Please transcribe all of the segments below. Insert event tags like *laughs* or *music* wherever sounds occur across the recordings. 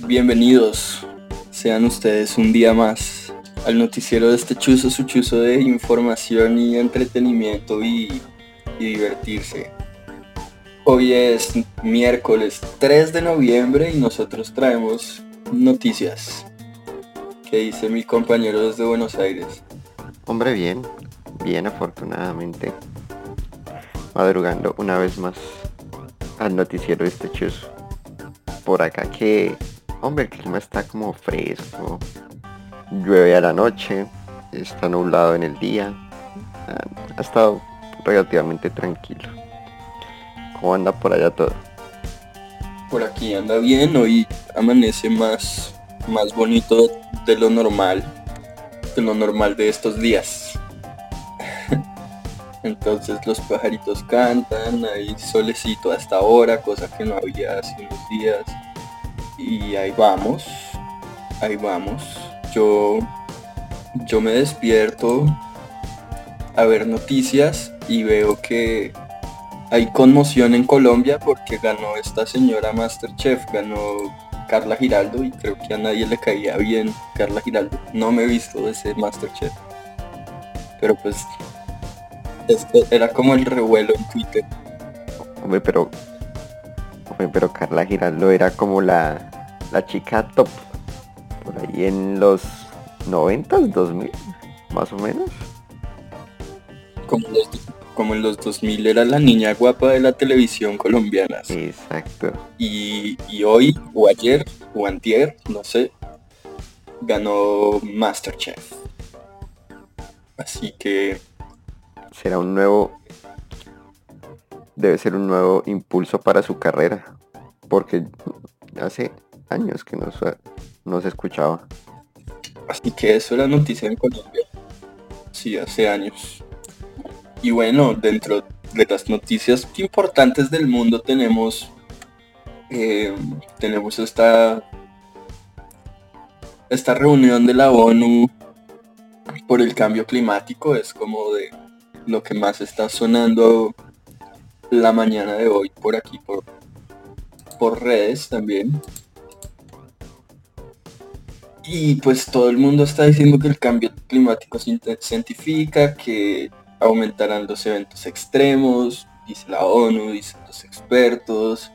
Bienvenidos, sean ustedes un día más al noticiero de este chuzo, su chuzo de información y entretenimiento y, divertirse. Hoy es miércoles 3 de noviembre y nosotros traemos noticias. ¿Qué dice mi compañero desde Buenos Aires? Hombre, bien, bien afortunadamente. Madrugando una vez más al noticiero de este chuzo. Por acá que, hombre, el clima está como fresco. Llueve a la noche, está nublado en el día. Ha, ha estado relativamente tranquilo. ¿Cómo anda por allá todo? Por aquí anda bien, hoy amanece más, más bonito de lo normal, de lo normal de estos días. *laughs* Entonces los pajaritos cantan, hay solecito hasta ahora, cosa que no había hace unos días. Y ahí vamos, ahí vamos. Yo, yo me despierto a ver noticias y veo que hay conmoción en Colombia porque ganó esta señora Masterchef, ganó Carla Giraldo y creo que a nadie le caía bien Carla Giraldo. No me he visto ese Masterchef. Pero pues era como el revuelo en Twitter. Hombre, pero. Hombre, pero Carla Giraldo era como la, la chica top. Por ahí en los 90, 2000, más o menos. Como los, como en los 2000 era la niña guapa de la televisión colombiana. sí. Exacto. Y, y hoy, o ayer, o antier, no sé, ganó Masterchef. Así que Será un nuevo. Debe ser un nuevo impulso para su carrera. Porque hace años que no, no se escuchaba. Así que eso era noticia en Colombia. Sí, hace años. Y bueno, dentro de las noticias importantes del mundo tenemos eh, tenemos esta esta reunión de la ONU por el cambio climático. Es como de lo que más está sonando la mañana de hoy por aquí por por redes también. Y pues todo el mundo está diciendo que el cambio climático se inte- se identifica, que aumentarán los eventos extremos, dice la ONU, dicen los expertos,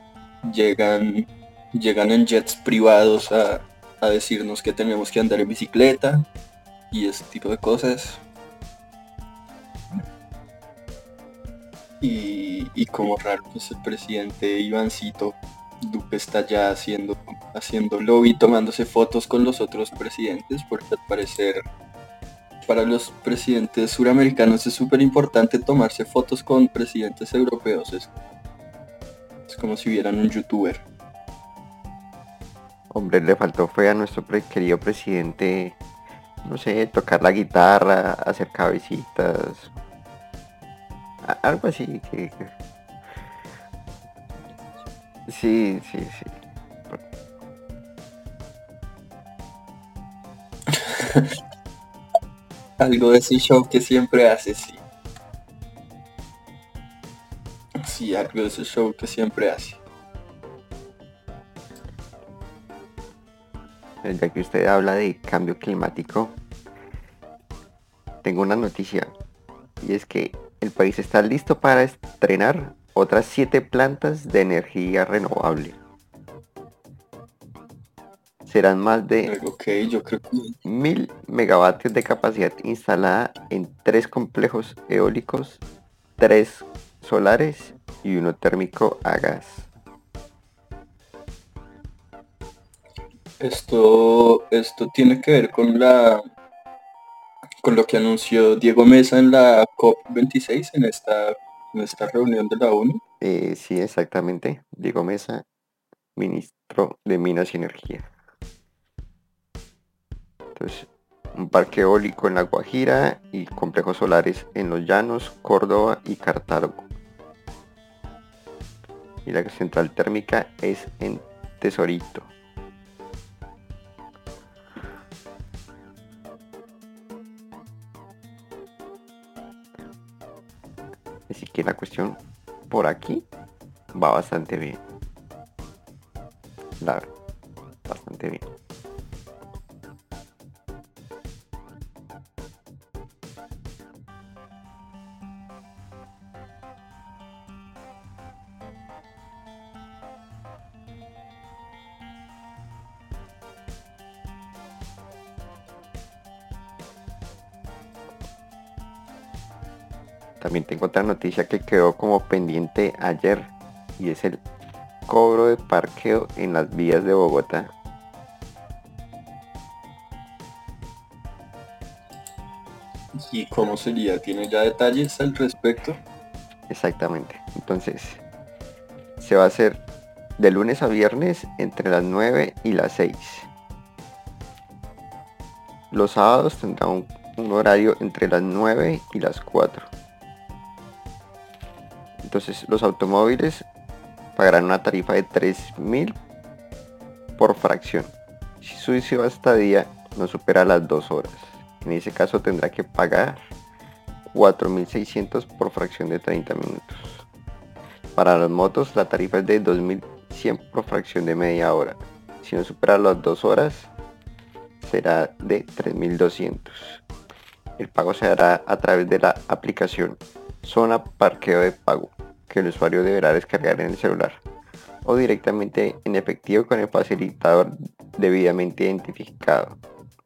llegan, llegan en jets privados a, a decirnos que tenemos que andar en bicicleta y ese tipo de cosas. Y, y como raro, pues el presidente Ivancito Duque está ya haciendo, haciendo lobby, tomándose fotos con los otros presidentes, porque al parecer para los presidentes suramericanos es súper importante tomarse fotos con presidentes europeos. Es, como si vieran un youtuber. Hombre, le faltó fue a nuestro querido presidente, no sé, tocar la guitarra, hacer cabecitas. Algo así que. Sí, sí, sí. *laughs* Algo de ese show que siempre hace, sí. Sí, algo de ese show que siempre hace. Ya que usted habla de cambio climático, tengo una noticia. Y es que el país está listo para estrenar otras siete plantas de energía renovable. Serán más de Ok, yo creo que mil megavatios de capacidad instalada en tres complejos eólicos, tres solares y uno térmico a gas. esto, esto tiene que ver con la con lo que anunció Diego Mesa en la COP26 en esta, en esta reunión de la ONU. Eh, sí, exactamente. Diego Mesa, ministro de Minas y Energía. Entonces, un parque eólico en La Guajira y complejos solares en Los Llanos, Córdoba y Cartago. Y la central térmica es en Tesorito. Que la cuestión por aquí va bastante bien. La bastante bien. También tengo otra noticia que quedó como pendiente ayer y es el cobro de parqueo en las vías de Bogotá. ¿Y cómo sería? ¿Tiene ya detalles al respecto? Exactamente. Entonces, se va a hacer de lunes a viernes entre las 9 y las 6. Los sábados tendrá un, un horario entre las 9 y las 4. Entonces los automóviles pagarán una tarifa de 3.000 por fracción. Si su hasta estadía no supera las 2 horas. En ese caso tendrá que pagar 4.600 por fracción de 30 minutos. Para las motos la tarifa es de 2.100 por fracción de media hora. Si no supera las 2 horas será de 3.200. El pago se hará a través de la aplicación Zona Parqueo de Pago que el usuario deberá descargar en el celular o directamente en efectivo con el facilitador debidamente identificado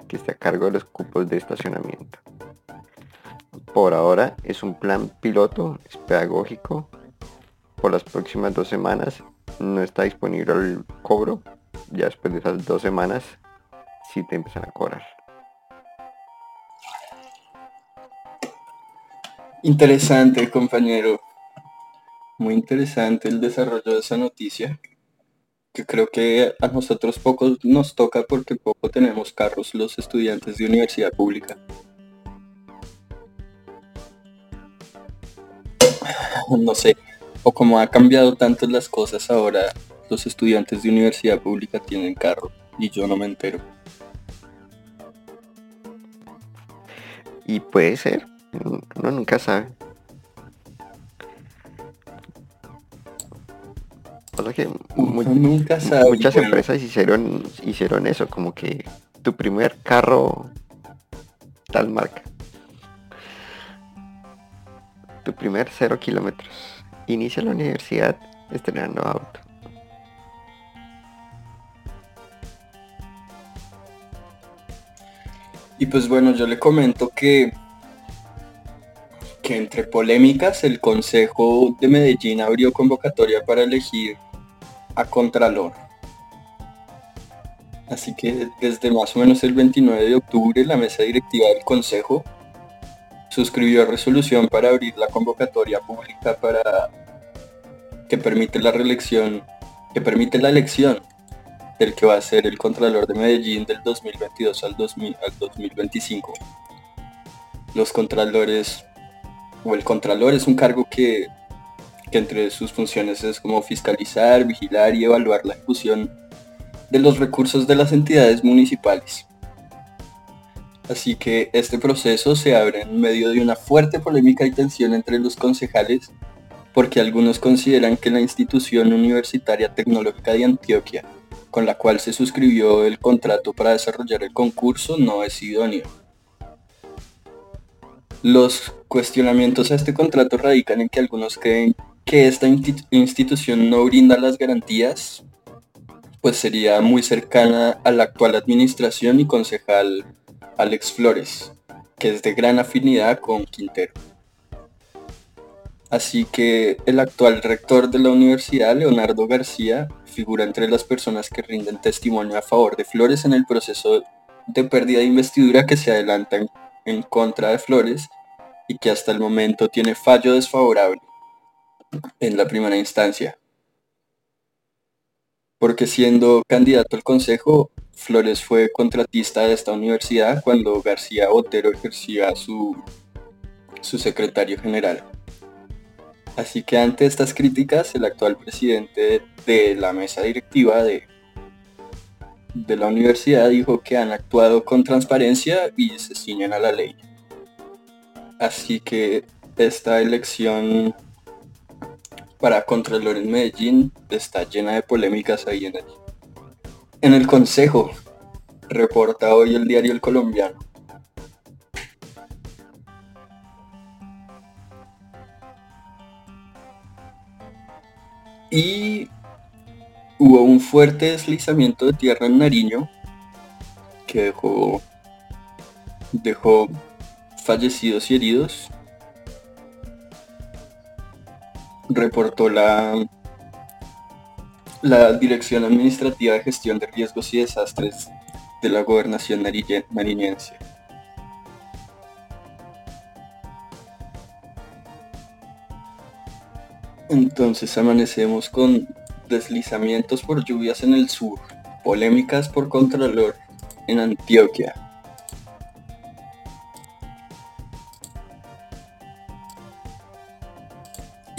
que esté a cargo de los cupos de estacionamiento. Por ahora es un plan piloto, es pedagógico. Por las próximas dos semanas no está disponible el cobro. Ya después de esas dos semanas sí te empiezan a cobrar. Interesante, compañero. Muy interesante el desarrollo de esa noticia, que creo que a nosotros pocos nos toca porque poco tenemos carros los estudiantes de universidad pública. *sighs* No sé, o como ha cambiado tanto las cosas ahora, los estudiantes de universidad pública tienen carro y yo no me entero. Y puede ser, uno nunca sabe. Que nunca muchas empresas hicieron, hicieron eso, como que tu primer carro tal marca. Tu primer cero kilómetros. Inicia la universidad estrenando auto. Y pues bueno, yo le comento que que entre polémicas el Consejo de Medellín abrió convocatoria para elegir a Contralor. Así que desde más o menos el 29 de octubre la mesa directiva del Consejo suscribió resolución para abrir la convocatoria pública para que permite la reelección, que permite la elección del que va a ser el Contralor de Medellín del 2022 al, 2000, al 2025. Los contralores o el Contralor es un cargo que que entre sus funciones es como fiscalizar, vigilar y evaluar la ejecución de los recursos de las entidades municipales. Así que este proceso se abre en medio de una fuerte polémica y tensión entre los concejales porque algunos consideran que la institución universitaria tecnológica de Antioquia, con la cual se suscribió el contrato para desarrollar el concurso, no es idóneo. Los cuestionamientos a este contrato radican en que algunos creen que esta institución no brinda las garantías, pues sería muy cercana a la actual administración y concejal Alex Flores, que es de gran afinidad con Quintero. Así que el actual rector de la universidad, Leonardo García, figura entre las personas que rinden testimonio a favor de Flores en el proceso de pérdida de investidura que se adelanta en, en contra de Flores y que hasta el momento tiene fallo desfavorable en la primera instancia. Porque siendo candidato al consejo, Flores fue contratista de esta universidad cuando García Otero ejercía su, su secretario general. Así que ante estas críticas, el actual presidente de la mesa directiva de, de la universidad dijo que han actuado con transparencia y se ciñen a la ley. Así que esta elección para Contralor en Medellín está llena de polémicas ahí en él. En el Consejo, reporta hoy el diario El Colombiano. Y hubo un fuerte deslizamiento de tierra en Nariño que dejó, dejó fallecidos y heridos. Reportó la, la Dirección Administrativa de Gestión de Riesgos y Desastres de la Gobernación nariñense. Entonces amanecemos con deslizamientos por lluvias en el sur, polémicas por Contralor en Antioquia.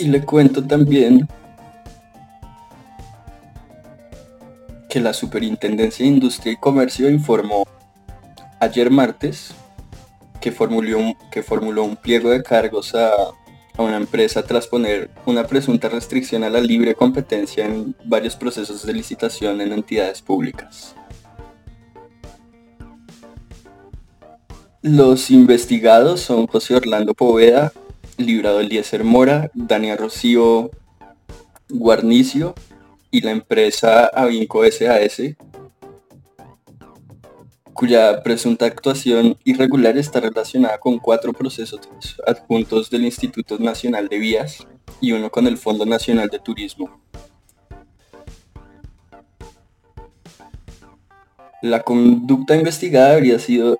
Y le cuento también que la Superintendencia de Industria y Comercio informó ayer martes que formuló un, que formuló un pliego de cargos a a una empresa tras poner una presunta restricción a la libre competencia en varios procesos de licitación en entidades públicas. Los investigados son José Orlando Poveda, Librado Eliezer Mora, Daniel Rocío Guarnicio y la empresa Avinco SAS, cuya presunta actuación irregular está relacionada con cuatro procesos adjuntos del Instituto Nacional de Vías y uno con el Fondo Nacional de Turismo. La conducta investigada habría sido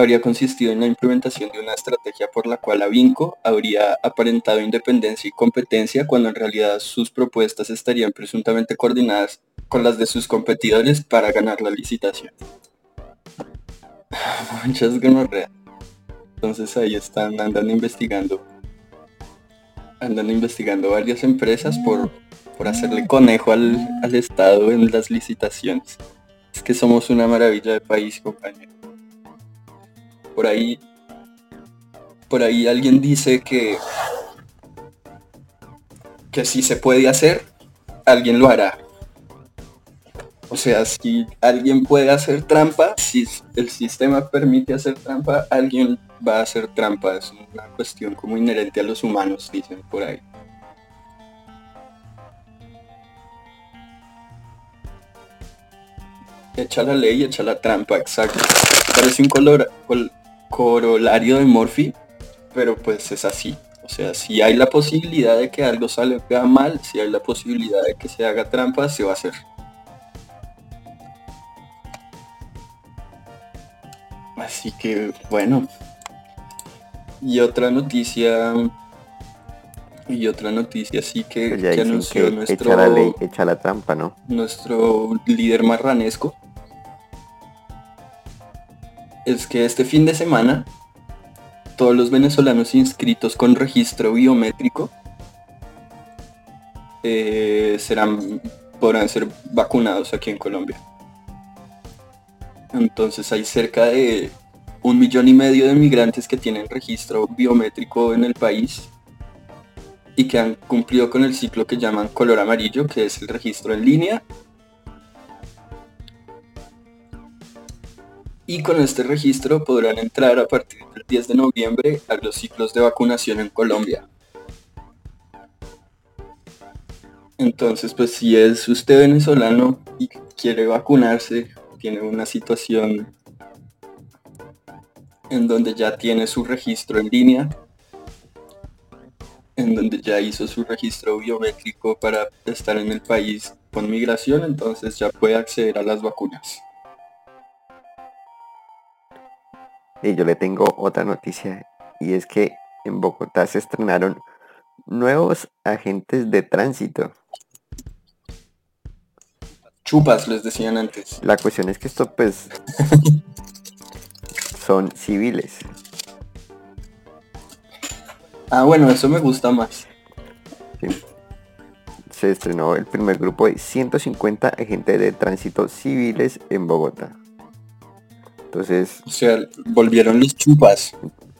habría consistido en la implementación de una estrategia por la cual Avinco habría aparentado independencia y competencia cuando en realidad sus propuestas estarían presuntamente coordinadas con las de sus competidores para ganar la licitación. *laughs* Muchas gonorrea. Entonces ahí están, andan investigando. Andan investigando varias empresas por, por hacerle conejo al, al Estado en las licitaciones. Es que somos una maravilla de país, compañero. Por ahí. Por ahí alguien dice que. que si se puede hacer, alguien lo hará. O sea, si alguien puede hacer trampa, si el sistema permite hacer trampa, alguien va a hacer trampa. Es una cuestión como inherente a los humanos, dicen por ahí. Echa la ley, echa la trampa, exacto. Parece un color, corolario de Morphy, pero pues es así. O sea, si hay la posibilidad de que algo salga mal, si hay la posibilidad de que se haga trampa, se va a hacer. Así que bueno. Y otra noticia. Y otra noticia sí que, Pues que anunció que nuestro, echa la ley, echa la trampa, ¿no? nuestro líder marranesco. Es que este fin de semana todos los venezolanos inscritos con registro biométrico eh, serán podrán ser vacunados aquí en Colombia. Entonces hay cerca de un millón y medio de migrantes que tienen registro biométrico en el país y que han cumplido con el ciclo que llaman color amarillo, que es el registro en línea. Y con este registro podrán entrar a partir del 10 de noviembre a los ciclos de vacunación en Colombia. Entonces, pues si es usted venezolano y quiere vacunarse, tiene una situación en donde ya tiene su registro en línea, en donde ya hizo su registro biométrico para estar en el país con migración, entonces ya puede acceder a las vacunas. Y yo le tengo otra noticia y es que en Bogotá se estrenaron nuevos agentes de tránsito. Chupas, les decían antes. La cuestión es que esto pues *laughs* son civiles. Ah, bueno, eso me gusta más. ¿sí? Se estrenó el primer grupo de 150 agentes de tránsito civiles en Bogotá. Entonces, O sea, volvieron los chupas.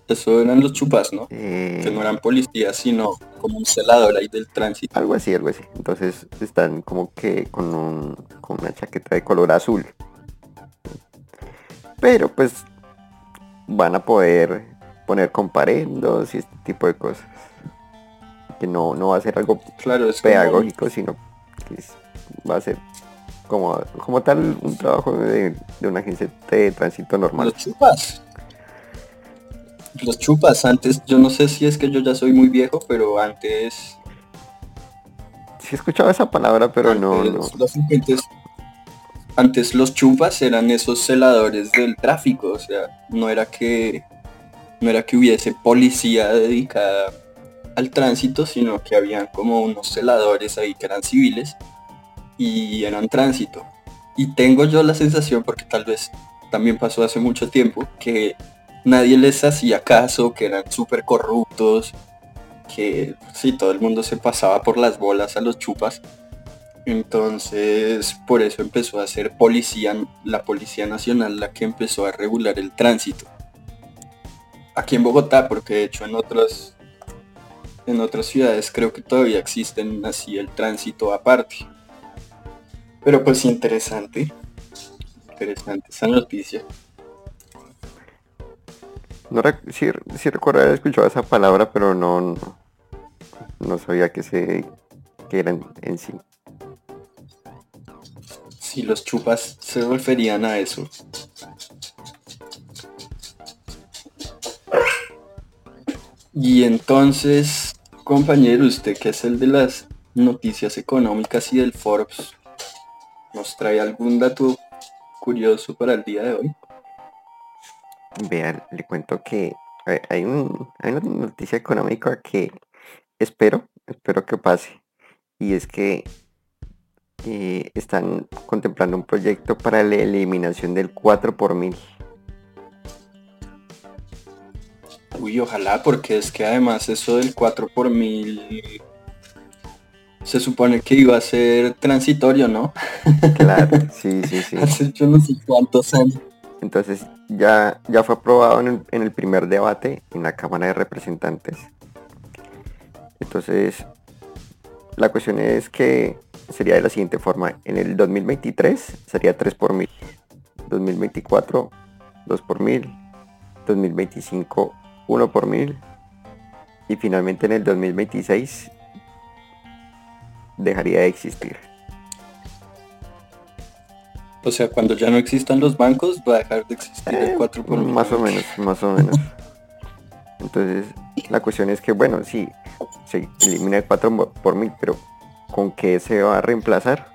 Eso eran los chupas, ¿no? eh, Que no eran policías, sino como un celador ahí del tránsito. Algo así, algo así. Entonces están como que con, un, con una chaqueta de color azul. Pero pues van a poder poner comparendos y este tipo de cosas. Que no, no va a ser algo claro, pedagógico, sino que va a ser como, como tal un trabajo de, de una agencia de tránsito normal. Los chupas. Los chupas antes, yo no sé si es que yo ya soy muy viejo, pero antes... Sí escuchaba esa palabra, pero no, no. Los antes los chupas eran esos celadores del tráfico, o sea, no era que no era que hubiese policía dedicada al tránsito, sino que habían como unos celadores ahí que eran civiles y eran tránsito. Y tengo yo la sensación, porque tal vez también pasó hace mucho tiempo, que nadie les hacía caso, que eran súper corruptos, que sí, todo el mundo se pasaba por las bolas a los chupas. Entonces, por eso empezó a ser policía, la Policía Nacional la que empezó a regular el tránsito. Aquí en Bogotá, porque de hecho en otras en otras ciudades creo que todavía existen así el tránsito aparte. Pero pues interesante. Interesante esa noticia. No sí, recuerdo haber escuchado esa palabra, pero no, no, sabía que se que eran en sí. Si los chupas se referían a eso. Y entonces, compañero, usted que es el de las noticias económicas y del Forbes, ¿nos trae algún dato curioso para el día de hoy? Vean, le cuento que hay, un, hay una noticia económica que espero, espero que pase. Y es que eh, están contemplando un proyecto para la eliminación del 4 por mil. Uy, ojalá, porque es que además eso del 4 por mil se supone que iba a ser transitorio, ¿no? Claro, *laughs* sí, sí, sí. Hace yo no sé cuántos años. Entonces ya, ya fue aprobado en el, primer debate en la Cámara de Representantes. Entonces, la cuestión es que sería de la siguiente forma. En el 2023 sería 3 por mil. 2024, 2 por mil. 2025, 1 por mil. Y finalmente en el 2026 dejaría de existir. O sea, cuando ya no existan los bancos, va a dejar de existir el 4 por Más o menos, más o menos. Entonces, la cuestión es que, bueno, sí, se elimina el 4 por mil, pero ¿con qué se va a reemplazar?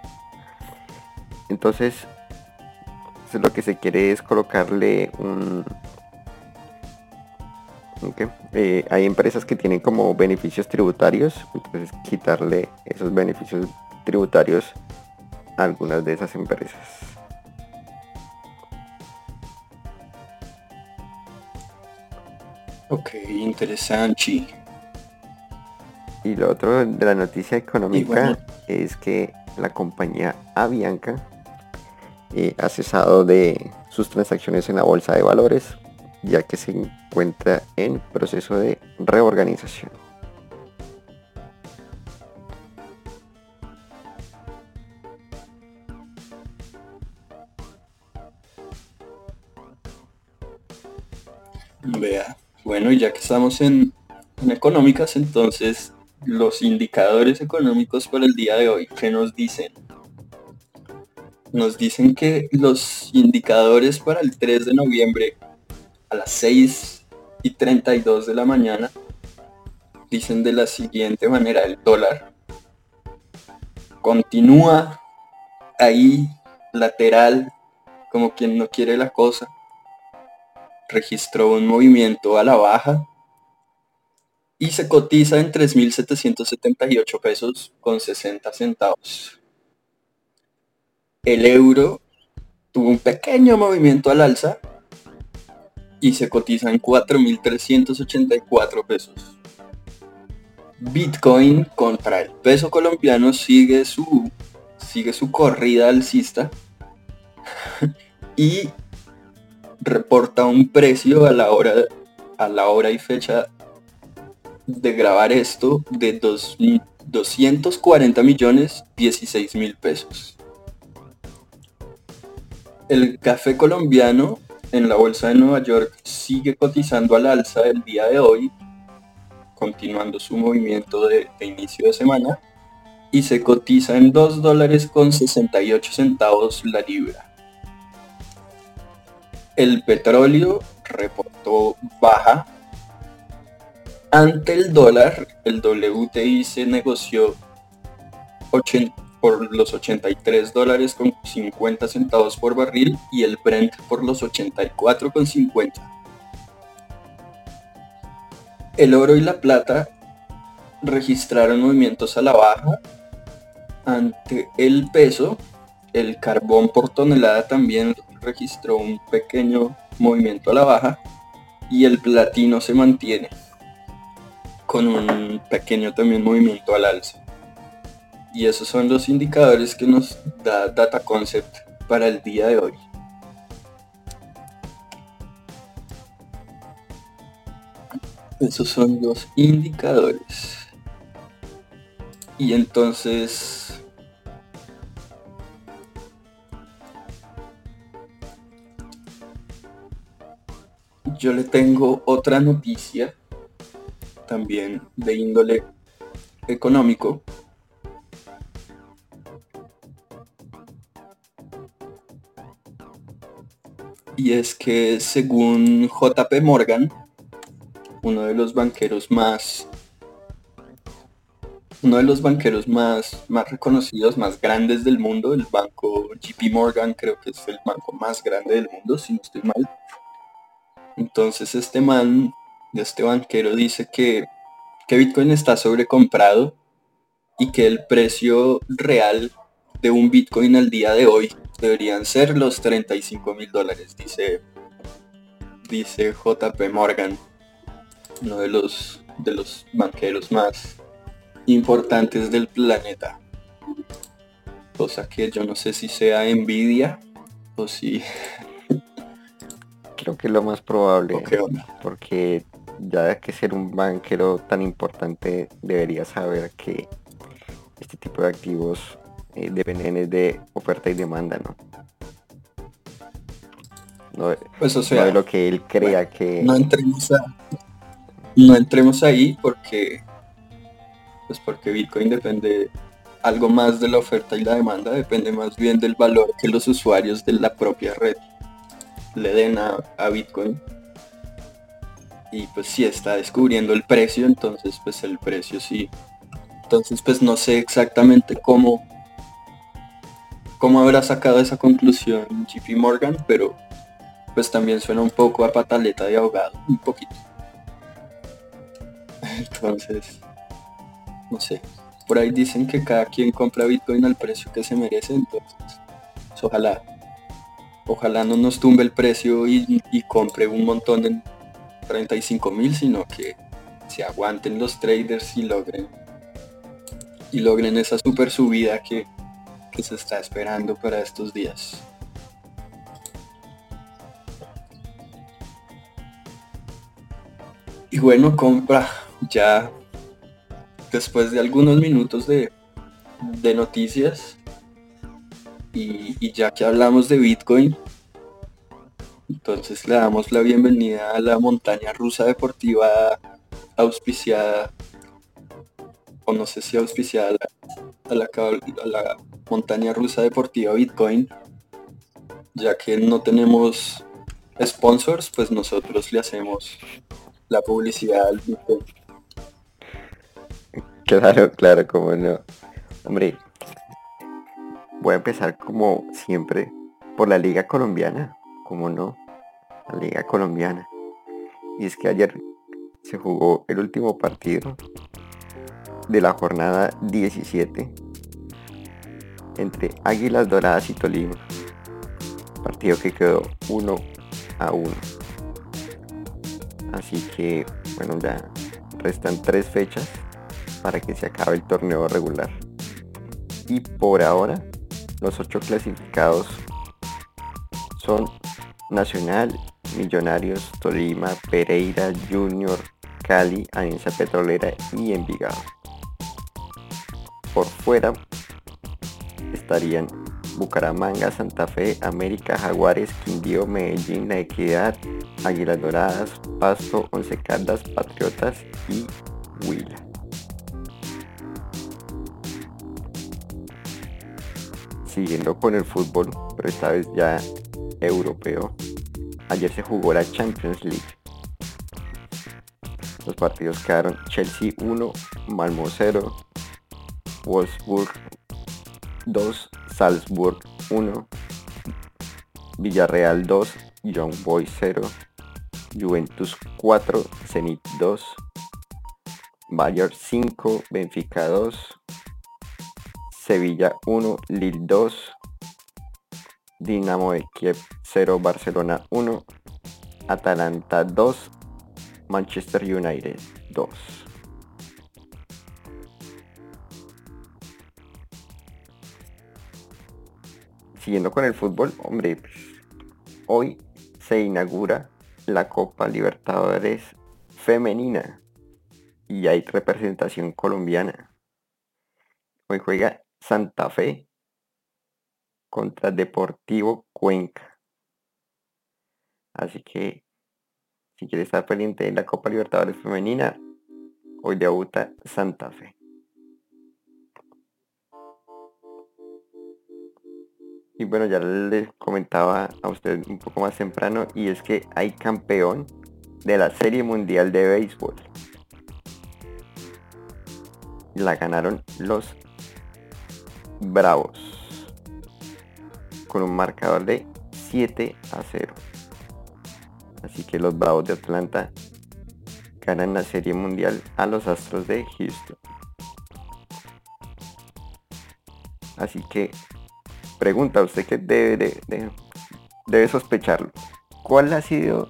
Entonces, lo que se quiere es colocarle un... Eh, hay empresas que tienen como beneficios tributarios, entonces quitarle esos beneficios tributarios a algunas de esas empresas. Ok, interesante. Y lo otro de la noticia económica es que la compañía Avianca eh, ha cesado de sus transacciones en la bolsa de valores, ya que se encuentra en proceso de reorganización. Vea. Bueno, y ya que estamos en, económicas, entonces los indicadores económicos para el día de hoy, ¿qué nos dicen? Nos dicen que los indicadores para el 3 de noviembre a las 6 y 32 de la mañana dicen de la siguiente manera, el dólar continúa ahí lateral como quien no quiere la cosa registró un movimiento a la baja y se cotiza en 3.778 pesos con 60 centavos. El euro tuvo un pequeño movimiento al alza y se cotiza en 4.384 pesos. Bitcoin contra el peso colombiano sigue su, sigue su corrida alcista y reporta un precio a la hora a la hora y fecha de grabar esto de dos, 240 millones 16 mil pesos. El café colombiano en la bolsa de Nueva York sigue cotizando al alza el día de hoy, continuando su movimiento de, de inicio de semana, y se cotiza en 2 dólares con 68 centavos la libra. El petróleo reportó baja ante el dólar, el WTI se negoció por los 83 dólares con 50 centavos por barril y el Brent por los 84 con 50. El oro y la plata registraron movimientos a la baja ante el peso. El carbón por tonelada también registró un pequeño movimiento a la baja y el platino se mantiene con un pequeño también movimiento al alza. Y esos son los indicadores que nos da Data Concept para el día de hoy. Esos son los indicadores. Y entonces... Yo le tengo otra noticia también de índole económico. Y es que según JP Morgan, uno de los banqueros más uno de los banqueros más, más reconocidos, más grandes del mundo, el banco JP Morgan, creo que es el banco más grande del mundo, si no estoy mal. Entonces este man este banquero dice que, que Bitcoin está sobrecomprado y que el precio real de un Bitcoin al día de hoy deberían ser los 35 mil dólares, dice, dice JP Morgan, uno de los, de los banqueros más importantes del planeta. Cosa que yo no sé si sea envidia o si... Creo que es lo más probable. Porque ya que ser un banquero tan importante debería saber que este tipo de activos eh, dependen de oferta y demanda, ¿no? No, pues, o sea, de lo que él crea que... No entremos, no entremos ahí porque pues porque Bitcoin depende algo más de la oferta y la demanda, depende más bien del valor que los usuarios de la propia red le den a, a Bitcoin y pues si está descubriendo el precio, entonces pues el precio sí. Entonces pues no sé exactamente cómo, cómo habrá sacado esa conclusión JP Morgan, pero pues también suena un poco a pataleta de ahogado, un poquito. *laughs* Entonces, no sé. Por ahí dicen que cada quien compra Bitcoin al precio que se merece, entonces pues, ojalá, ojalá no nos tumbe el precio y, y compre un montón en 35 mil, sino que se aguanten los traders y logren y logren esa super subida que, que se está esperando para estos días. Y bueno, compra ya después de algunos minutos de, de noticias y, ya que hablamos de Bitcoin, entonces le damos la bienvenida a la montaña rusa deportiva auspiciada, o no sé si auspiciada, a la, a la montaña rusa deportiva Bitcoin, ya que no tenemos sponsors, pues nosotros le hacemos la publicidad al Bitcoin. Claro, claro, como no. Hombre, voy a empezar como siempre por la liga colombiana como no, la Liga Colombiana. Y es que ayer se jugó el último partido de la jornada 17 entre Águilas Doradas y Tolima. Partido que quedó 1 a 1. Así que, bueno, ya restan tres fechas para que se acabe el torneo regular. Y por ahora, los ocho clasificados son Nacional, Millonarios, Tolima, Pereira, Junior, Cali, Alianza Petrolera y Envigado. Por fuera estarían Bucaramanga, Santa Fe, América, Jaguares, Quindío, Medellín, La Equidad, Águilas Doradas, Pasto, Once Caldas, Patriotas y Huila. Siguiendo con el fútbol, pero esta vez ya europeo, ayer se jugó la Champions League. Los partidos quedaron Chelsea 1, Malmo 0, Wolfsburg 2, Salzburg 1, Villarreal 2, Young Boys 0, Juventus 4, Zenit 2, Bayern 5, Benfica 2, Sevilla 1, Lille 2, Dinamo de Kiev 0, Barcelona 1, Atalanta 2, Manchester United 2. Siguiendo con el fútbol, hombre, hoy se inaugura la Copa Libertadores femenina y hay representación colombiana. Hoy juega Santa Fe contra Deportivo Cuenca. Así que si quieres estar pendiente de la Copa Libertadores Femenina, hoy debuta Santa Fe. Y bueno, ya les comentaba a usted un poco más temprano y es que hay campeón de la Serie Mundial de Béisbol. La ganaron los Bravos con un marcador de 7 a 0. Así que los Bravos de Atlanta ganan la Serie Mundial a los Astros de Houston. Así que pregunta usted que debe, debe sospecharlo. ¿Cuál ha sido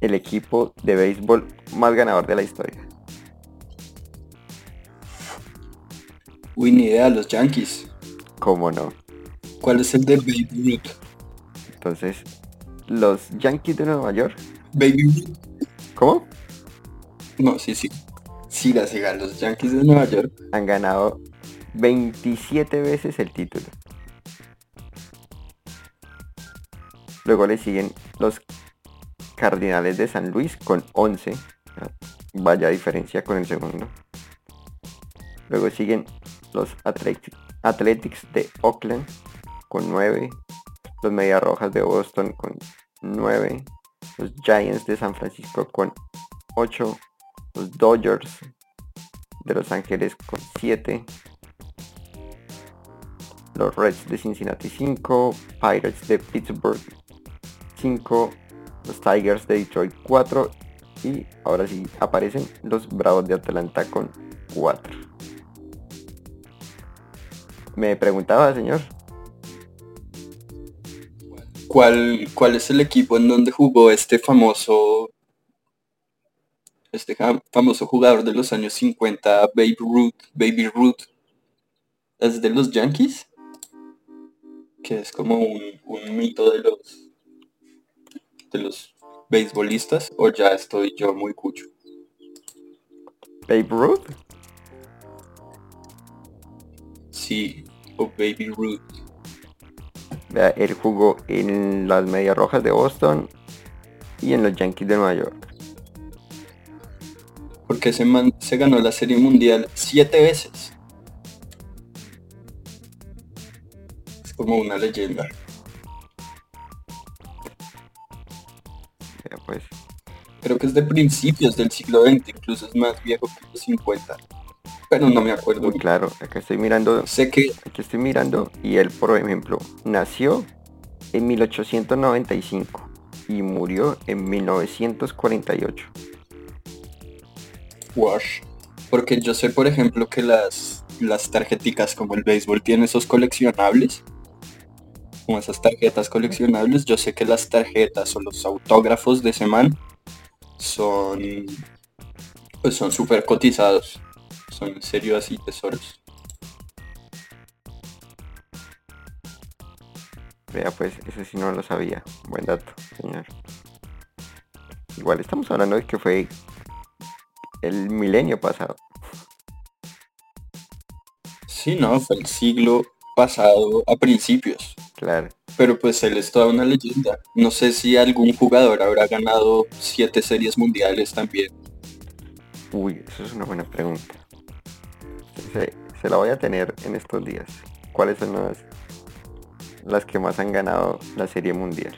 el equipo de béisbol más ganador de la historia? Uy, ni idea, los Yankees. ¿Cómo no? ¿Cuál es el de Baby Ruth? Entonces, los Yankees de Nueva York. Baby Ruth. ¿Cómo? No, sí, sí. Siga, siga. Los Yankees de Nueva York Han ganado 27 veces el título. Luego le siguen los Cardinales de San Luis con 11. Vaya diferencia con el segundo. Luego siguen los Athletics, de Oakland con 9. Los Medias Rojas de Boston con 9. Los Giants de San Francisco con 8. Los Dodgers de Los Ángeles con 7. Los Reds de Cincinnati 5. Pirates de Pittsburgh 5. Los Tigers de Detroit 4. Y ahora sí aparecen los Bravos de Atlanta con 4. Me preguntaba, señor. ¿Cuál, ¿Cuál es el equipo en donde jugó este famoso este famoso jugador de los años 50, Baby Ruth, Baby Ruth? ¿Es de los Yankees? Que es como un mito de los de los beisbolistas o ya estoy yo muy cucho. Babe Ruth. Sí, o Baby Ruth. Vea, Él jugó en las Medias Rojas de Boston y en los Yankees de Nueva York. Porque ese man se ganó la serie mundial siete veces. Es como una leyenda. Que es de principios del siglo XX, incluso es más viejo que los 50. Pero no me acuerdo. muy claro, acá estoy mirando, Sé que aquí estoy mirando y él, por ejemplo, nació en 1895 y murió en 1948. Wash. Porque yo sé, por ejemplo, que las, las tarjeticas como el béisbol tiene esos coleccionables. Como esas tarjetas coleccionables. Yo sé que las tarjetas o los autógrafos de ese man son pues son súper cotizados. Son en serio así tesoros. Vea, pues, ese sí no lo sabía. Buen dato, señor. Igual estamos hablando de que fue el milenio pasado. Sí, no, fue el siglo pasado a principios. Claro. Pero pues él es toda una leyenda. No sé si algún jugador habrá ganado siete series mundiales también. Uy, eso es una buena pregunta. Se, se la voy a tener en estos días. ¿Cuáles son las, las que más han ganado la serie mundial?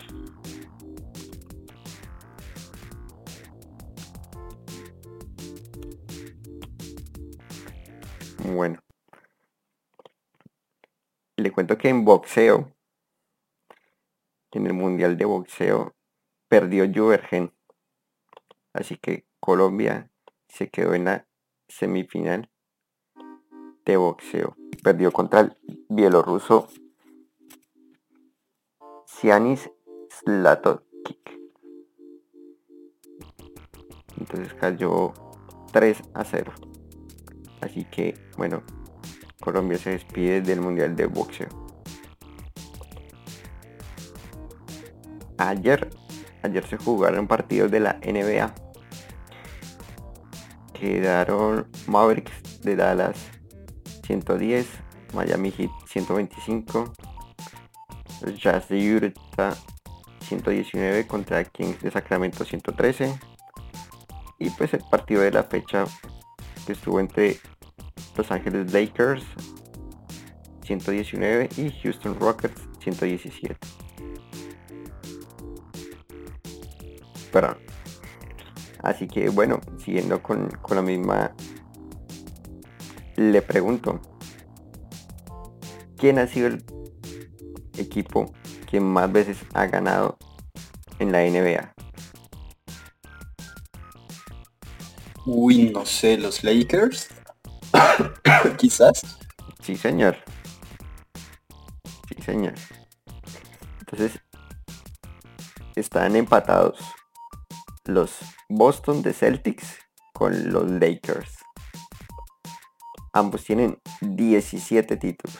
Bueno. Le cuento que en boxeo, en el mundial de boxeo, perdió Juvergen. Así que Colombia se quedó en la semifinal de boxeo. Perdió contra el bielorruso Sianis Slatokic. Entonces cayó 3 a 0. Así que, bueno, Colombia se despide del Mundial de Boxeo. Ayer, ayer se jugaron partidos de la NBA. Quedaron Mavericks de Dallas 110, Miami Heat 125, Jazz de Utah 119 contra Kings de Sacramento 113. Y pues el partido de la fecha que estuvo entre los Ángeles Lakers 119 y Houston Rockets 117. Así que bueno, siguiendo con, con la misma, le pregunto, ¿quién ha sido el equipo que más veces ha ganado en la NBA? Uy, no sé, los Lakers. *coughs* Quizás. Sí, señor. Sí, señor. Entonces, están empatados los Boston de Celtics con los Lakers. Ambos tienen 17 títulos.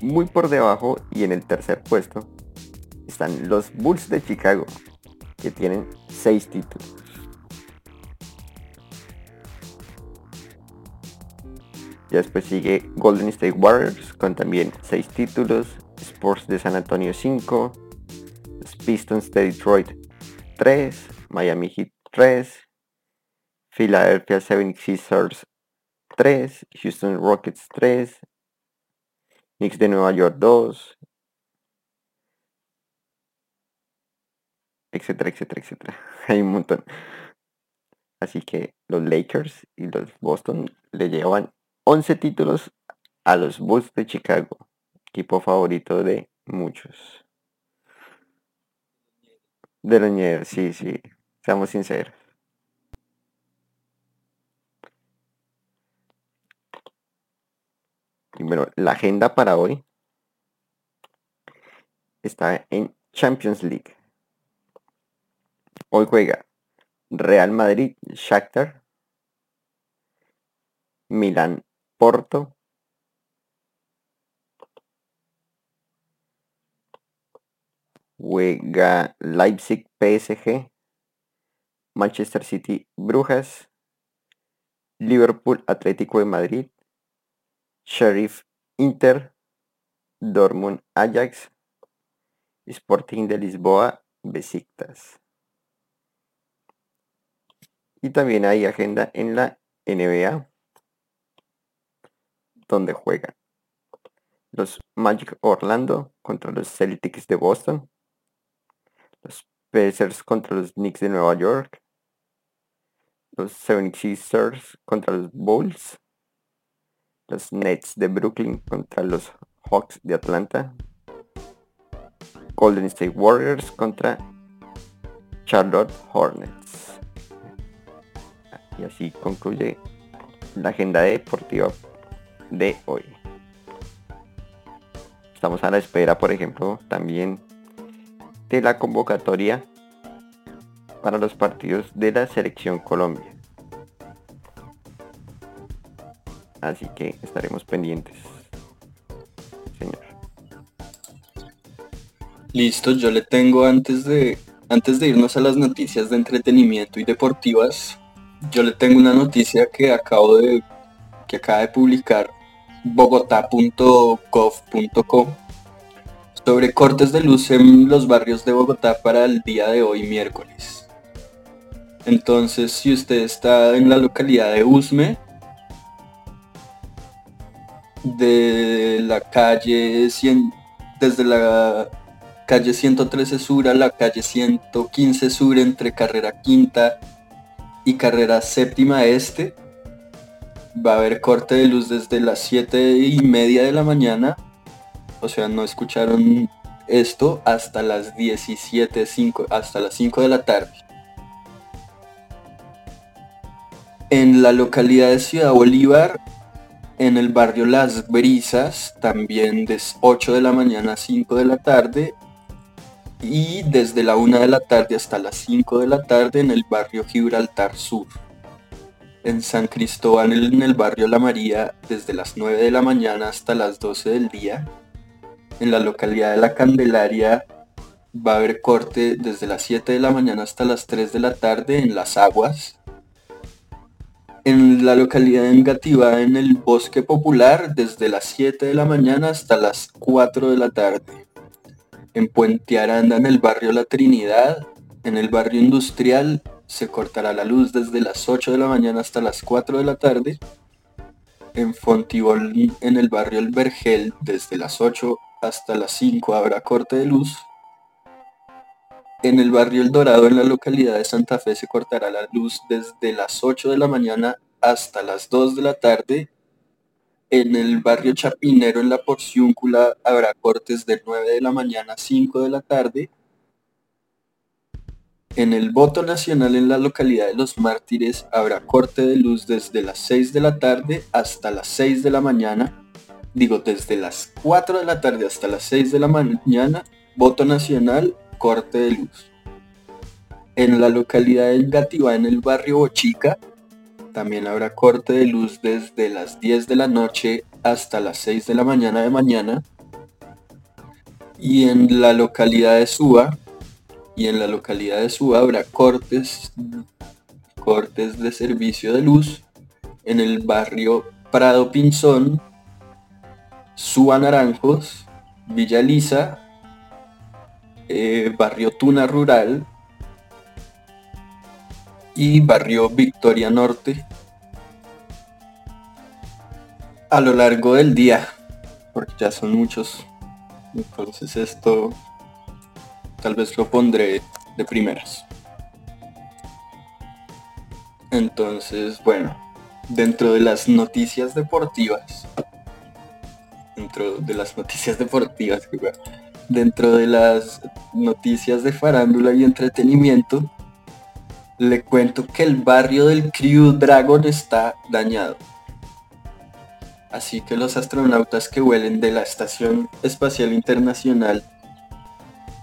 Muy por debajo y en el tercer puesto están los Bulls de Chicago, que tienen 6 títulos. Ya después sigue Golden State Warriors con también 6 títulos, Sports de San Antonio 5, Pistons de Detroit 3, Miami Heat 3, Philadelphia 76ers 3, Houston Rockets 3, Knicks de Nueva York 2, etcétera, etcétera, etcétera. *laughs* Hay un montón. Así que los Lakers y los Boston le llevan 11 títulos a los Bulls de Chicago, equipo favorito de muchos. De los sí, sí, seamos sinceros. Bueno, la agenda para hoy está en Champions League. Hoy juega Real Madrid, Shakhtar, Milán, Porto. Juega Leipzig PSG. Manchester City Brujas. Liverpool Atlético de Madrid. Sheriff Inter. Dortmund Ajax. Sporting de Lisboa Besiktas. Y también hay agenda en la NBA donde juegan los Magic Orlando contra los Celtics de Boston, Pacers contra los Knicks de Nueva York, los 76ers contra los Bulls, los Nets de Brooklyn contra los Hawks de Atlanta, Golden State Warriors contra Charlotte Hornets. Y así concluye la agenda deportiva de hoy. Estamos a la espera, por ejemplo, también de la convocatoria para los partidos de la selección Colombia. Así que estaremos pendientes. Señor. Listo, yo le tengo antes de antes de irnos a las noticias de entretenimiento y deportivas, yo le tengo una noticia que acabo de que acaba de publicar bogotá.gov.co sobre cortes de luz en los barrios de Bogotá para el día de hoy miércoles. Entonces, si usted está en la localidad de Usme, de la calle 100, desde la calle 113 Sur a la calle 115 Sur entre carrera quinta y carrera séptima este, va a haber corte de luz desde las 7 y media de la mañana. O sea, no escucharon esto hasta las 17, hasta las 5 de la tarde. En la localidad de Ciudad Bolívar, en el barrio Las Brisas, también de 8 de la mañana a 5 de la tarde. Y desde la 1 de la tarde hasta las 5 de la tarde en el barrio Gibraltar Sur en San Cristóbal en el barrio La María desde las 9 de la mañana hasta las 12 del día. En la localidad de La Candelaria va a haber corte desde las 7 de la mañana hasta las 3 de la tarde en Las Aguas. En la localidad de Engativá en el Bosque Popular desde las 7 de la mañana hasta las 4 de la tarde. En Puente Aranda en el barrio La Trinidad, en el barrio Industrial se cortará la luz desde las 8 de la mañana hasta las 4 de la tarde. En Fontibol, en el barrio El Vergel, desde las 8 hasta las 5 habrá corte de luz. En el barrio El Dorado, en la localidad de Santa Fe, se cortará la luz desde las 8 de la mañana hasta las 2 de la tarde. En el barrio Chapinero, en la Porciúncula, habrá cortes de 9 de la mañana a 5 de la tarde en el voto nacional en la localidad de Los Mártires habrá corte de luz desde las 6 de la tarde hasta las 6 de la mañana. Digo, desde las 4 de la tarde hasta las 6 de la mañana, voto nacional, corte de luz. En la localidad de Gativá, en el barrio Bochica, también habrá corte de luz desde las 10 de la noche hasta las 6 de la mañana de mañana. Y en la localidad de Suba, y en la localidad de Suba habrá cortes, cortes de servicio de luz en el barrio Prado Pinzón, Suba Naranjos, Villa Lisa, eh, barrio Tuna Rural y barrio Victoria Norte a lo largo del día, porque ya son muchos. Entonces esto Tal vez lo pondré de primeras. Entonces, bueno, dentro de las noticias deportivas, dentro de las noticias deportivas, dentro de las noticias de farándula y entretenimiento, le cuento que el barrio del Crew Dragon está dañado. Así que los astronautas que vuelen de la Estación Espacial Internacional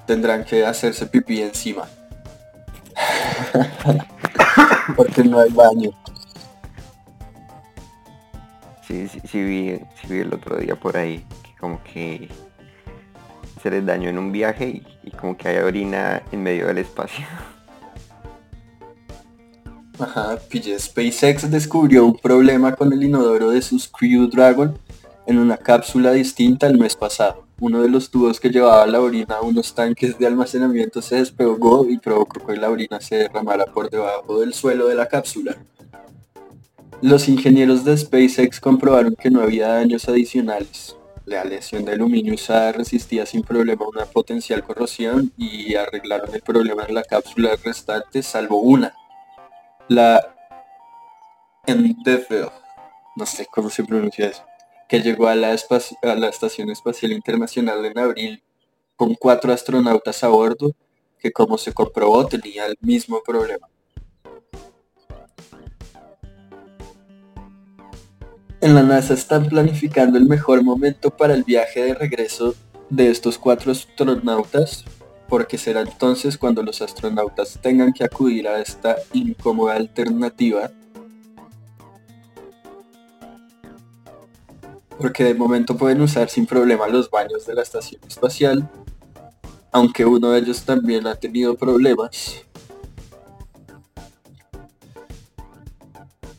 tendrán que hacerse pipí encima. *laughs* Porque no hay baño. Sí, sí, sí vi, vi el otro día por ahí que como que se les dañó en un viaje y, como que hay orina en medio del espacio. *laughs* Ajá, pille, SpaceX descubrió un problema con el inodoro de sus Crew Dragon en una cápsula distinta el mes pasado uno de los tubos que llevaba la orina a unos tanques de almacenamiento se despegó y provocó que la orina se derramara por debajo del suelo de la cápsula. Los ingenieros de SpaceX comprobaron que no había daños adicionales. La lesión de aluminio usada resistía sin problema una potencial corrosión y arreglaron el problema en la cápsula restante salvo una. La Endeavour. No sé cómo se pronuncia eso que llegó a la, a la Estación Espacial Internacional en abril con cuatro astronautas a bordo que como se comprobó tenía el mismo problema. En la NASA están planificando el mejor momento para el viaje de regreso de estos cuatro astronautas, porque será entonces cuando los astronautas tengan que acudir a esta incómoda alternativa porque de momento pueden usar sin problema los baños de la estación espacial, aunque uno de ellos también ha tenido problemas.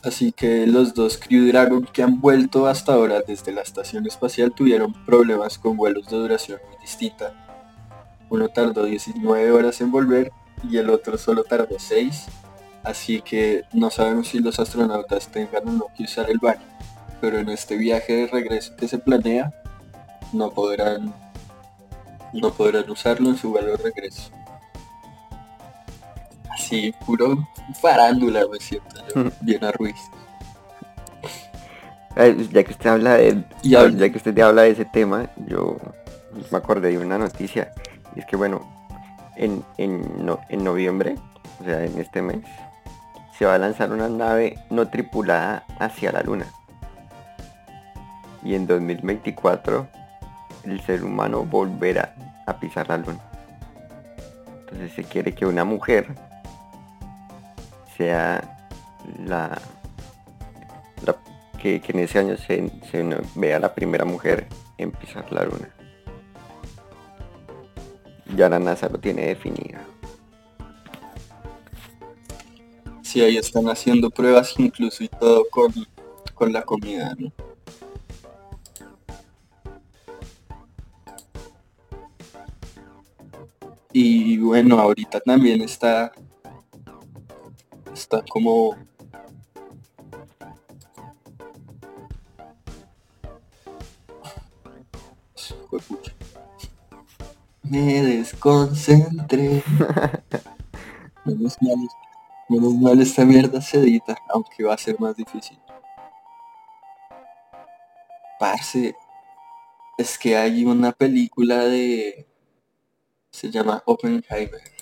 Así que los dos Crew Dragon que han vuelto hasta ahora desde la estación espacial tuvieron problemas con vuelos de duración muy distinta. Uno tardó 19 horas en volver y el otro solo tardó 6. Así que no sabemos si los astronautas tengan o no que usar el baño. Pero en este viaje de regreso que se planea, no podrán, no podrán usarlo en su vuelo de regreso. Así, puro farándula me siento yo, bien a Ruiz. Ya que usted habla de, ya, que usted habla de ese tema, yo me acordé de una noticia. Y es que bueno, en, en noviembre, o sea, en este mes, se va a lanzar una nave no tripulada hacia la luna. Y en 2024 el ser humano volverá a pisar la luna. Entonces se quiere que una mujer sea la, que, en ese año se, vea la primera mujer en pisar la luna. Ya la NASA lo tiene definida. Sí, ahí están haciendo pruebas incluso y todo con, con la comida. Y bueno, ahorita también está está como me desconcentré. *laughs* Menos mal, menos mal esta mierda se edita aunque va a ser más difícil. Parce es que hay una película de se llama Oppenheimer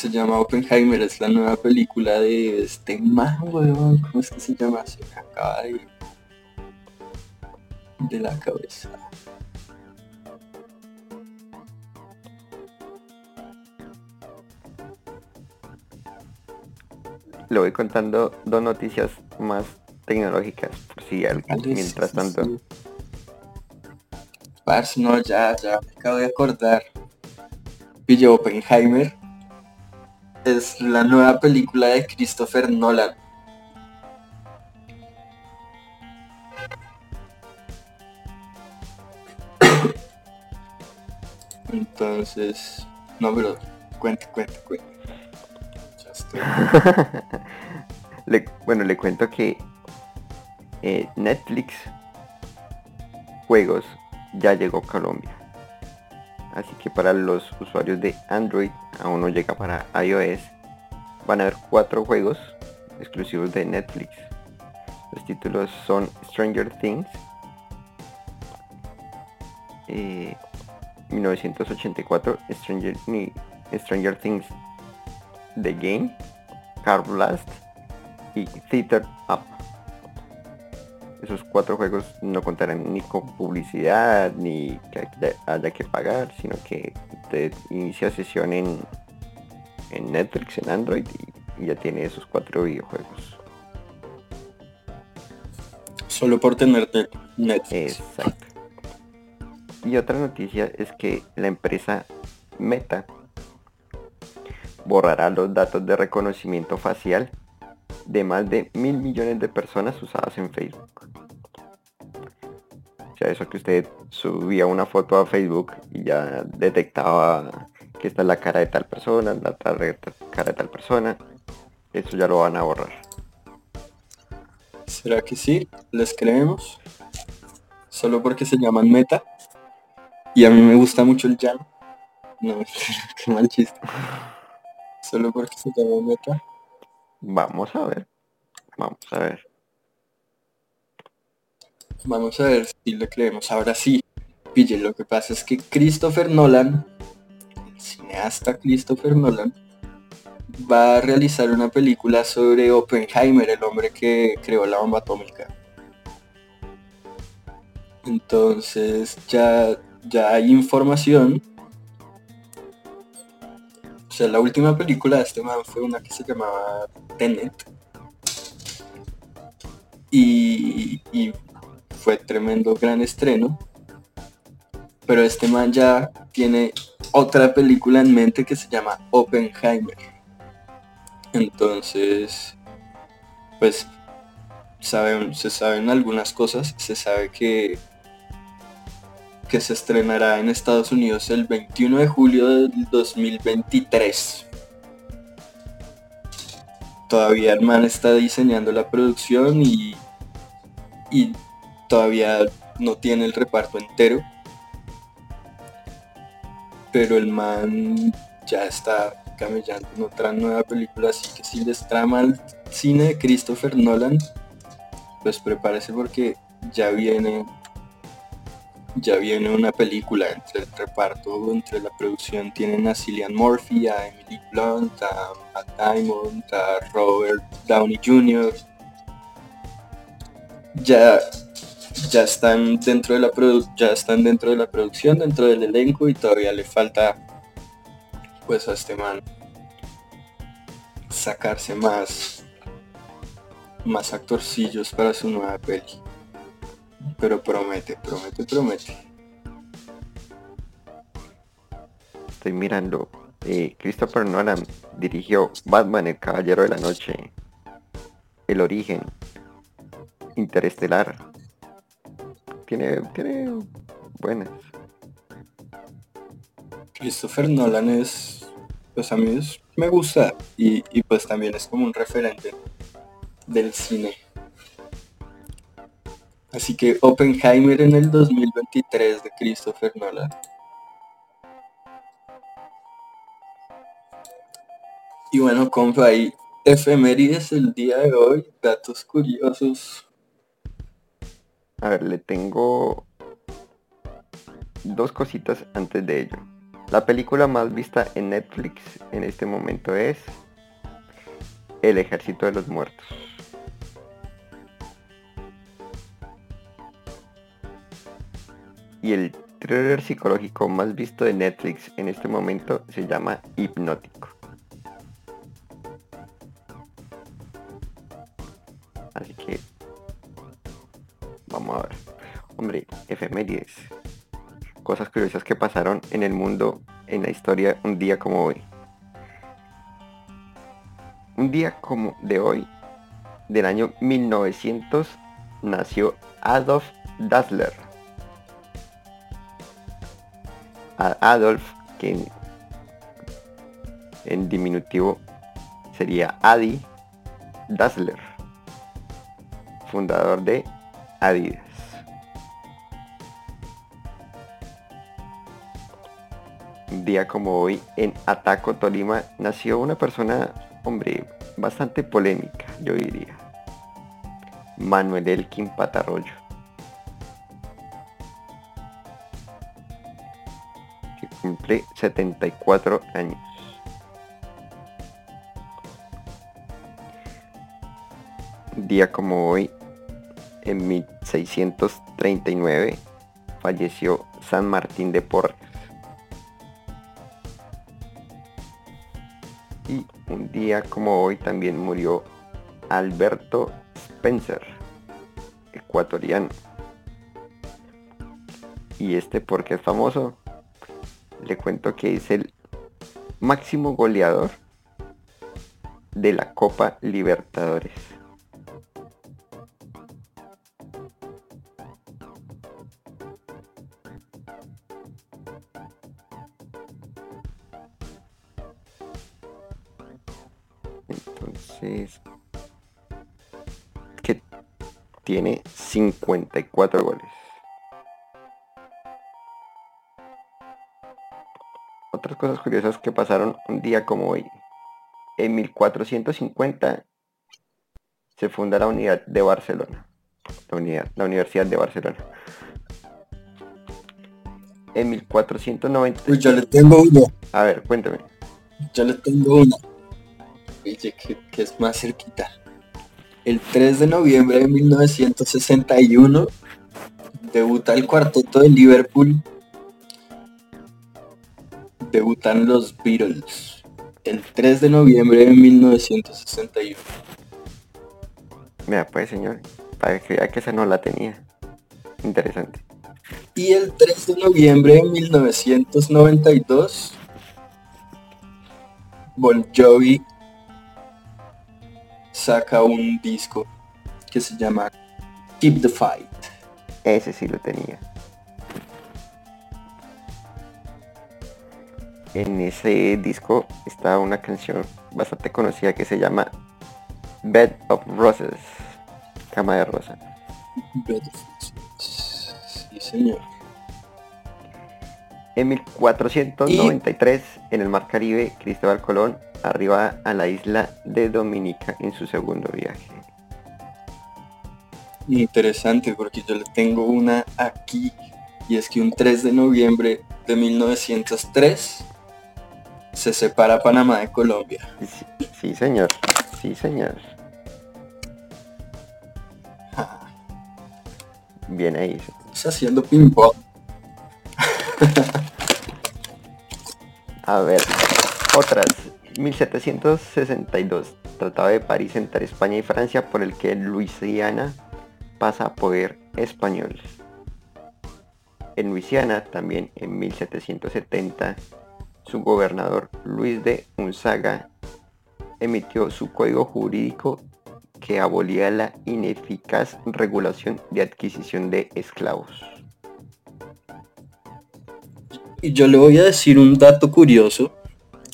se llama Oppenheimer, es la nueva película de este man, weón. ¿Cómo es que se llama? Se me acaba de, de la cabeza. Le voy contando dos noticias más tecnológicas, por si algo, mientras tanto. Pars, no, ya, ya me acabo de acordar. Pille Oppenheimer es la nueva película de Christopher Nolan. *coughs* Entonces, no, pero cuente, cuente, cuente. *laughs* bueno, le cuento que eh, Netflix Juegos ya llegó a Colombia. Así que para los usuarios de Android aún no llega para iOS. Van a haber cuatro juegos exclusivos de Netflix. Los títulos son Stranger Things, 1984, eh, Stranger, Stranger Things The Game, Car Blast y Theater Up. Esos cuatro juegos no contarán ni con publicidad ni que haya que pagar, sino que usted inicia sesión en, en Netflix, en Android y, ya tiene esos cuatro videojuegos. Solo por tener Netflix. Exacto. Y otra noticia es que la empresa Meta borrará los datos de reconocimiento facial de más de mil millones de personas usadas en Facebook. Sea, eso que usted subía una foto a Facebook y ya detectaba que esta es la cara de tal persona, la cara de tal persona, eso ya lo van a borrar. ¿Será que sí? ¿Les creemos? Solo porque se llaman meta. Y a mí me gusta mucho el jam. No, *laughs* qué mal chiste. Solo porque se llaman meta. Vamos a ver. Vamos a ver. Vamos a ver si le creemos. Ahora sí. Pille, lo que pasa es que Christopher Nolan, el cineasta Christopher Nolan, va a realizar una película sobre Oppenheimer, el hombre que creó la bomba atómica. Entonces ya, ya hay información sea, la última película de este man fue una que se llamaba Tenet. y, y fue tremendo gran estreno. Pero este man ya tiene otra película en mente que se llama Oppenheimer. Entonces, pues saben, se saben algunas cosas. Se sabe que, que se estrenará en Estados Unidos el 21 de julio del 2023. Todavía el man está diseñando la producción y, y todavía no tiene el reparto entero. Pero el man ya está camellando en otra nueva película, así que si les trama el cine de Christopher Nolan, pues prepárese porque ya viene ya viene una película entre el reparto, entre la producción tienen a Cillian Murphy, a Emily Blunt, a Matt Diamond, a Robert Downey Jr. Ya ya están dentro de la ya están dentro de la producción, dentro del elenco y todavía le falta pues a este man sacarse más más actorcillos para su nueva peli. Pero promete, promete, promete. Estoy mirando. Eh, Christopher Nolan dirigió Batman, el Caballero de la Noche, El Origen, Interestelar, tiene, tiene buenas. Christopher Nolan es, pues a mí me gusta y, y pues también es como un referente del cine. Así que Oppenheimer en el 2023 de Christopher Nolan. Y bueno, compa, ahí efemérides el día de hoy, datos curiosos a ver, le tengo dos cositas antes de ello. La película más vista en Netflix en este momento es El Ejército de los Muertos. Y el thriller psicológico más visto de Netflix en este momento se llama Hipnótico. Hombre, efemérides. Cosas curiosas que pasaron en el mundo, en la historia, un día como hoy. Un día como de hoy, del año 1900, nació Adolf Dassler. Adolf, que en, en diminutivo sería Adi Dassler, fundador de Adidas. Día como hoy, en Ataco, Tolima, nació una persona, hombre, bastante polémica, yo diría. Manuel Elkin Patarroyo. Que cumple 74 años. Día como hoy, en 1639 falleció San Martín de Porres. Como hoy también murió Alberto Spencer, ecuatoriano. Y este porque es famoso, le cuento que es el máximo goleador de la Copa Libertadores. 54 goles. Otras cosas curiosas que pasaron un día como hoy. En 1450 se funda la unidad de Barcelona. La, unidad, la Universidad de Barcelona. En 1490. Uy, yo le tengo uno. A ver, cuéntame. Yo le tengo uno que, es más cerquita. El 3 de noviembre de 1961 debuta el cuarteto de Liverpool. Debutan los Beatles. El 3 de noviembre de 1961. Mira, pues señor, Para que vea que esa no la tenía. Interesante. Y el 3 de noviembre de 1992, Bon Jovi saca un disco que se llama Keep the Fight. Ese sí lo tenía. En ese disco está una canción bastante conocida que se llama Bed of Roses. Cama de rosa. Bed of Roses. Sí, señor. En 1493, en el Mar Caribe, Cristóbal Colón arriba a la isla de Dominica en su segundo viaje. Interesante porque yo le tengo una aquí y es que un 3 de noviembre de 1903 se separa Panamá de Colombia. Sí, sí, señor, sí señor. Bien ahí. Está haciendo ping pong. A ver, otras. 1762, Tratado de París entre España y Francia por el que Luisiana pasa a poder español. En Luisiana, también en 1770, su gobernador Luis de Unzaga emitió su código jurídico que abolía la ineficaz regulación de adquisición de esclavos. Y yo le voy a decir un dato curioso,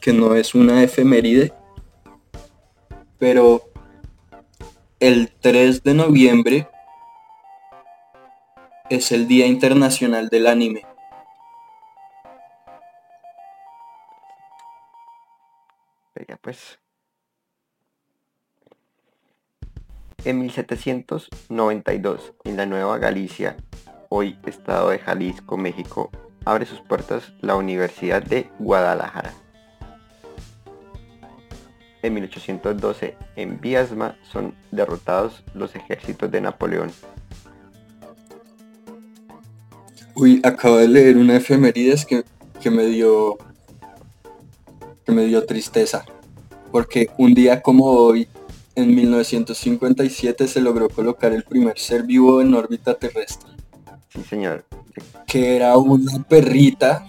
que no es una efeméride, pero el 3 de noviembre es el Día Internacional del Anime. Pues. En 1792, en la Nueva Galicia, hoy Estado de Jalisco, México, abre sus puertas la Universidad de Guadalajara. En 1812, en Viasma, son derrotados los ejércitos de Napoleón. Uy, acabo de leer una efemérides que, que me dio que me dio tristeza. Porque un día como hoy, en 1957, se logró colocar el primer ser vivo en órbita terrestre. Sí, señor. Que era una perrita.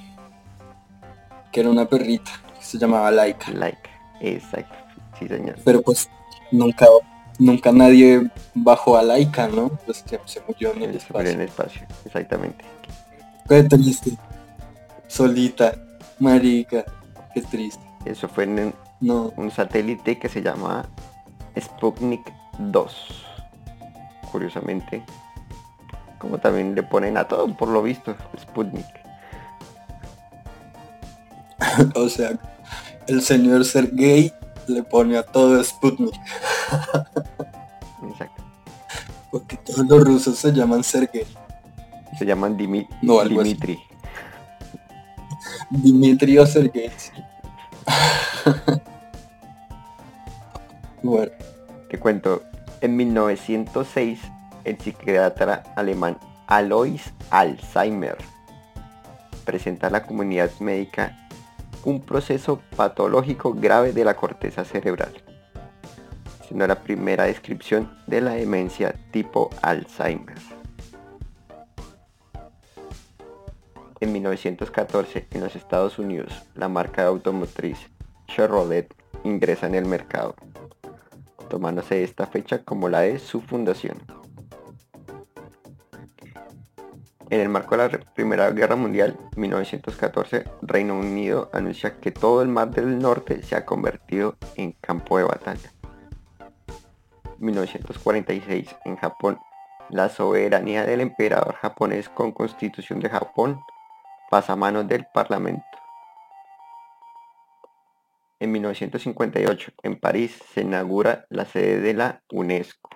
Que era una perrita. Que se llamaba Laika. Like, exacto. Sí, señor. Pero pues nunca, nunca nadie bajó a Laika, ¿no? Pues que se murió en el en espacio. el espacio, exactamente. Qué triste. Solita. Marica. Qué triste. Eso fue en No. un satélite que se llama Sputnik 2. Curiosamente. Como también le ponen a todo, por lo visto, Sputnik. *laughs* O sea, el señor Sergey le pone a todo Sputnik. Exacto. Porque todos los rusos se llaman Sergey. Se llaman Dimi- No, algo así. Dimitri. Dimitri o Sergey. bueno, Te cuento, en 1906, el psiquiatra alemán Alois Alzheimer presenta a la comunidad médica un proceso patológico grave de la corteza cerebral, siendo la primera descripción de la demencia tipo Alzheimer. En 1914, en los Estados Unidos, la marca de automotriz Chevrolet ingresa en el mercado tomándose esta fecha como la de su fundación. En el marco de la Primera Guerra Mundial, 1914, Reino Unido anuncia que todo el Mar del Norte se ha convertido en campo de batalla. 1946, en Japón, la soberanía del emperador japonés con constitución de Japón pasa a manos del Parlamento. En 1958, en París, se inaugura la sede de la UNESCO.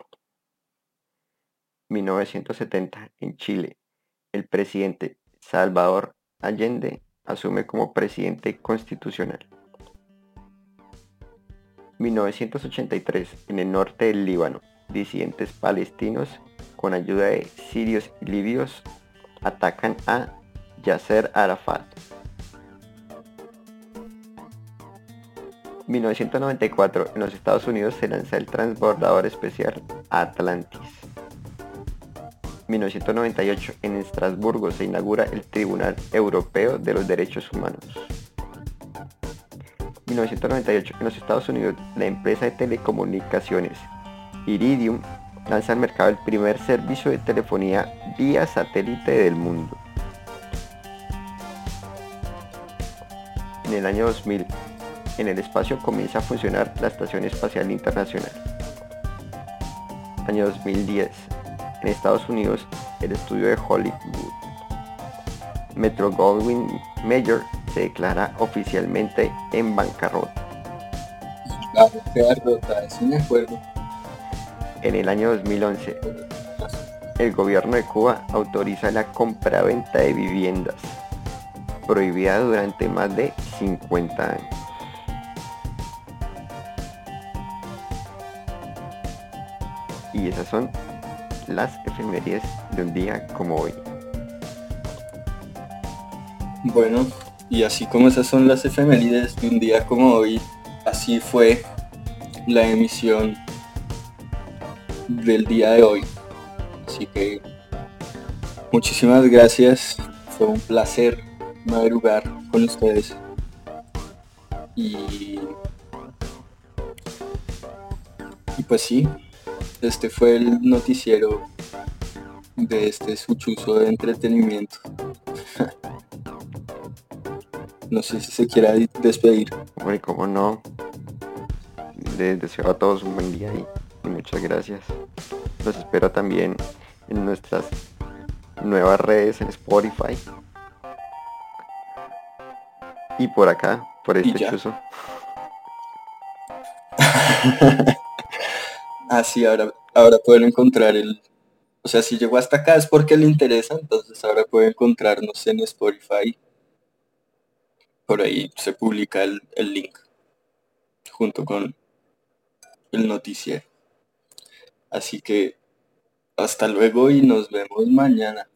1970, en Chile, el presidente Salvador Allende asume como presidente constitucional. 1983, en el norte del Líbano, disidentes palestinos, con ayuda de sirios y libios, atacan a Yasser Arafat. 1994, en los Estados Unidos se lanza el transbordador especial Atlantis. 1998 en Estrasburgo se inaugura el Tribunal Europeo de los Derechos Humanos. 1998 en los Estados Unidos la empresa de telecomunicaciones Iridium lanza al mercado el primer servicio de telefonía vía satélite del mundo. En el año 2000 en el espacio comienza a funcionar la Estación Espacial Internacional. Año 2010 en Estados Unidos, el estudio de Hollywood Metro Goldwyn Mayer se declara oficialmente en bancarrota. En el año 2011, el gobierno de Cuba autoriza la compra-venta de viviendas, prohibida durante más de 50 años. Y esas son las efemérides de un día como hoy. Bueno, y así como esas son las efemérides de un día como hoy, así fue la emisión del día de hoy. Así que muchísimas gracias, fue un placer madrugar con ustedes. Y, y pues sí, este fue el noticiero de este suchuzo de entretenimiento. *laughs* no sé si se quiera despedir. Bueno, como no, les deseo a todos un buen día y, muchas gracias. Los espero también en nuestras nuevas redes en Spotify. Y por acá, por este chuzo. *laughs* Así ah, ahora, ahora pueden encontrar el... O sea, si llegó hasta acá es porque le interesa, entonces ahora pueden encontrarnos en Spotify. Por ahí se publica el, el link junto con el noticiero. Así que hasta luego y nos vemos mañana.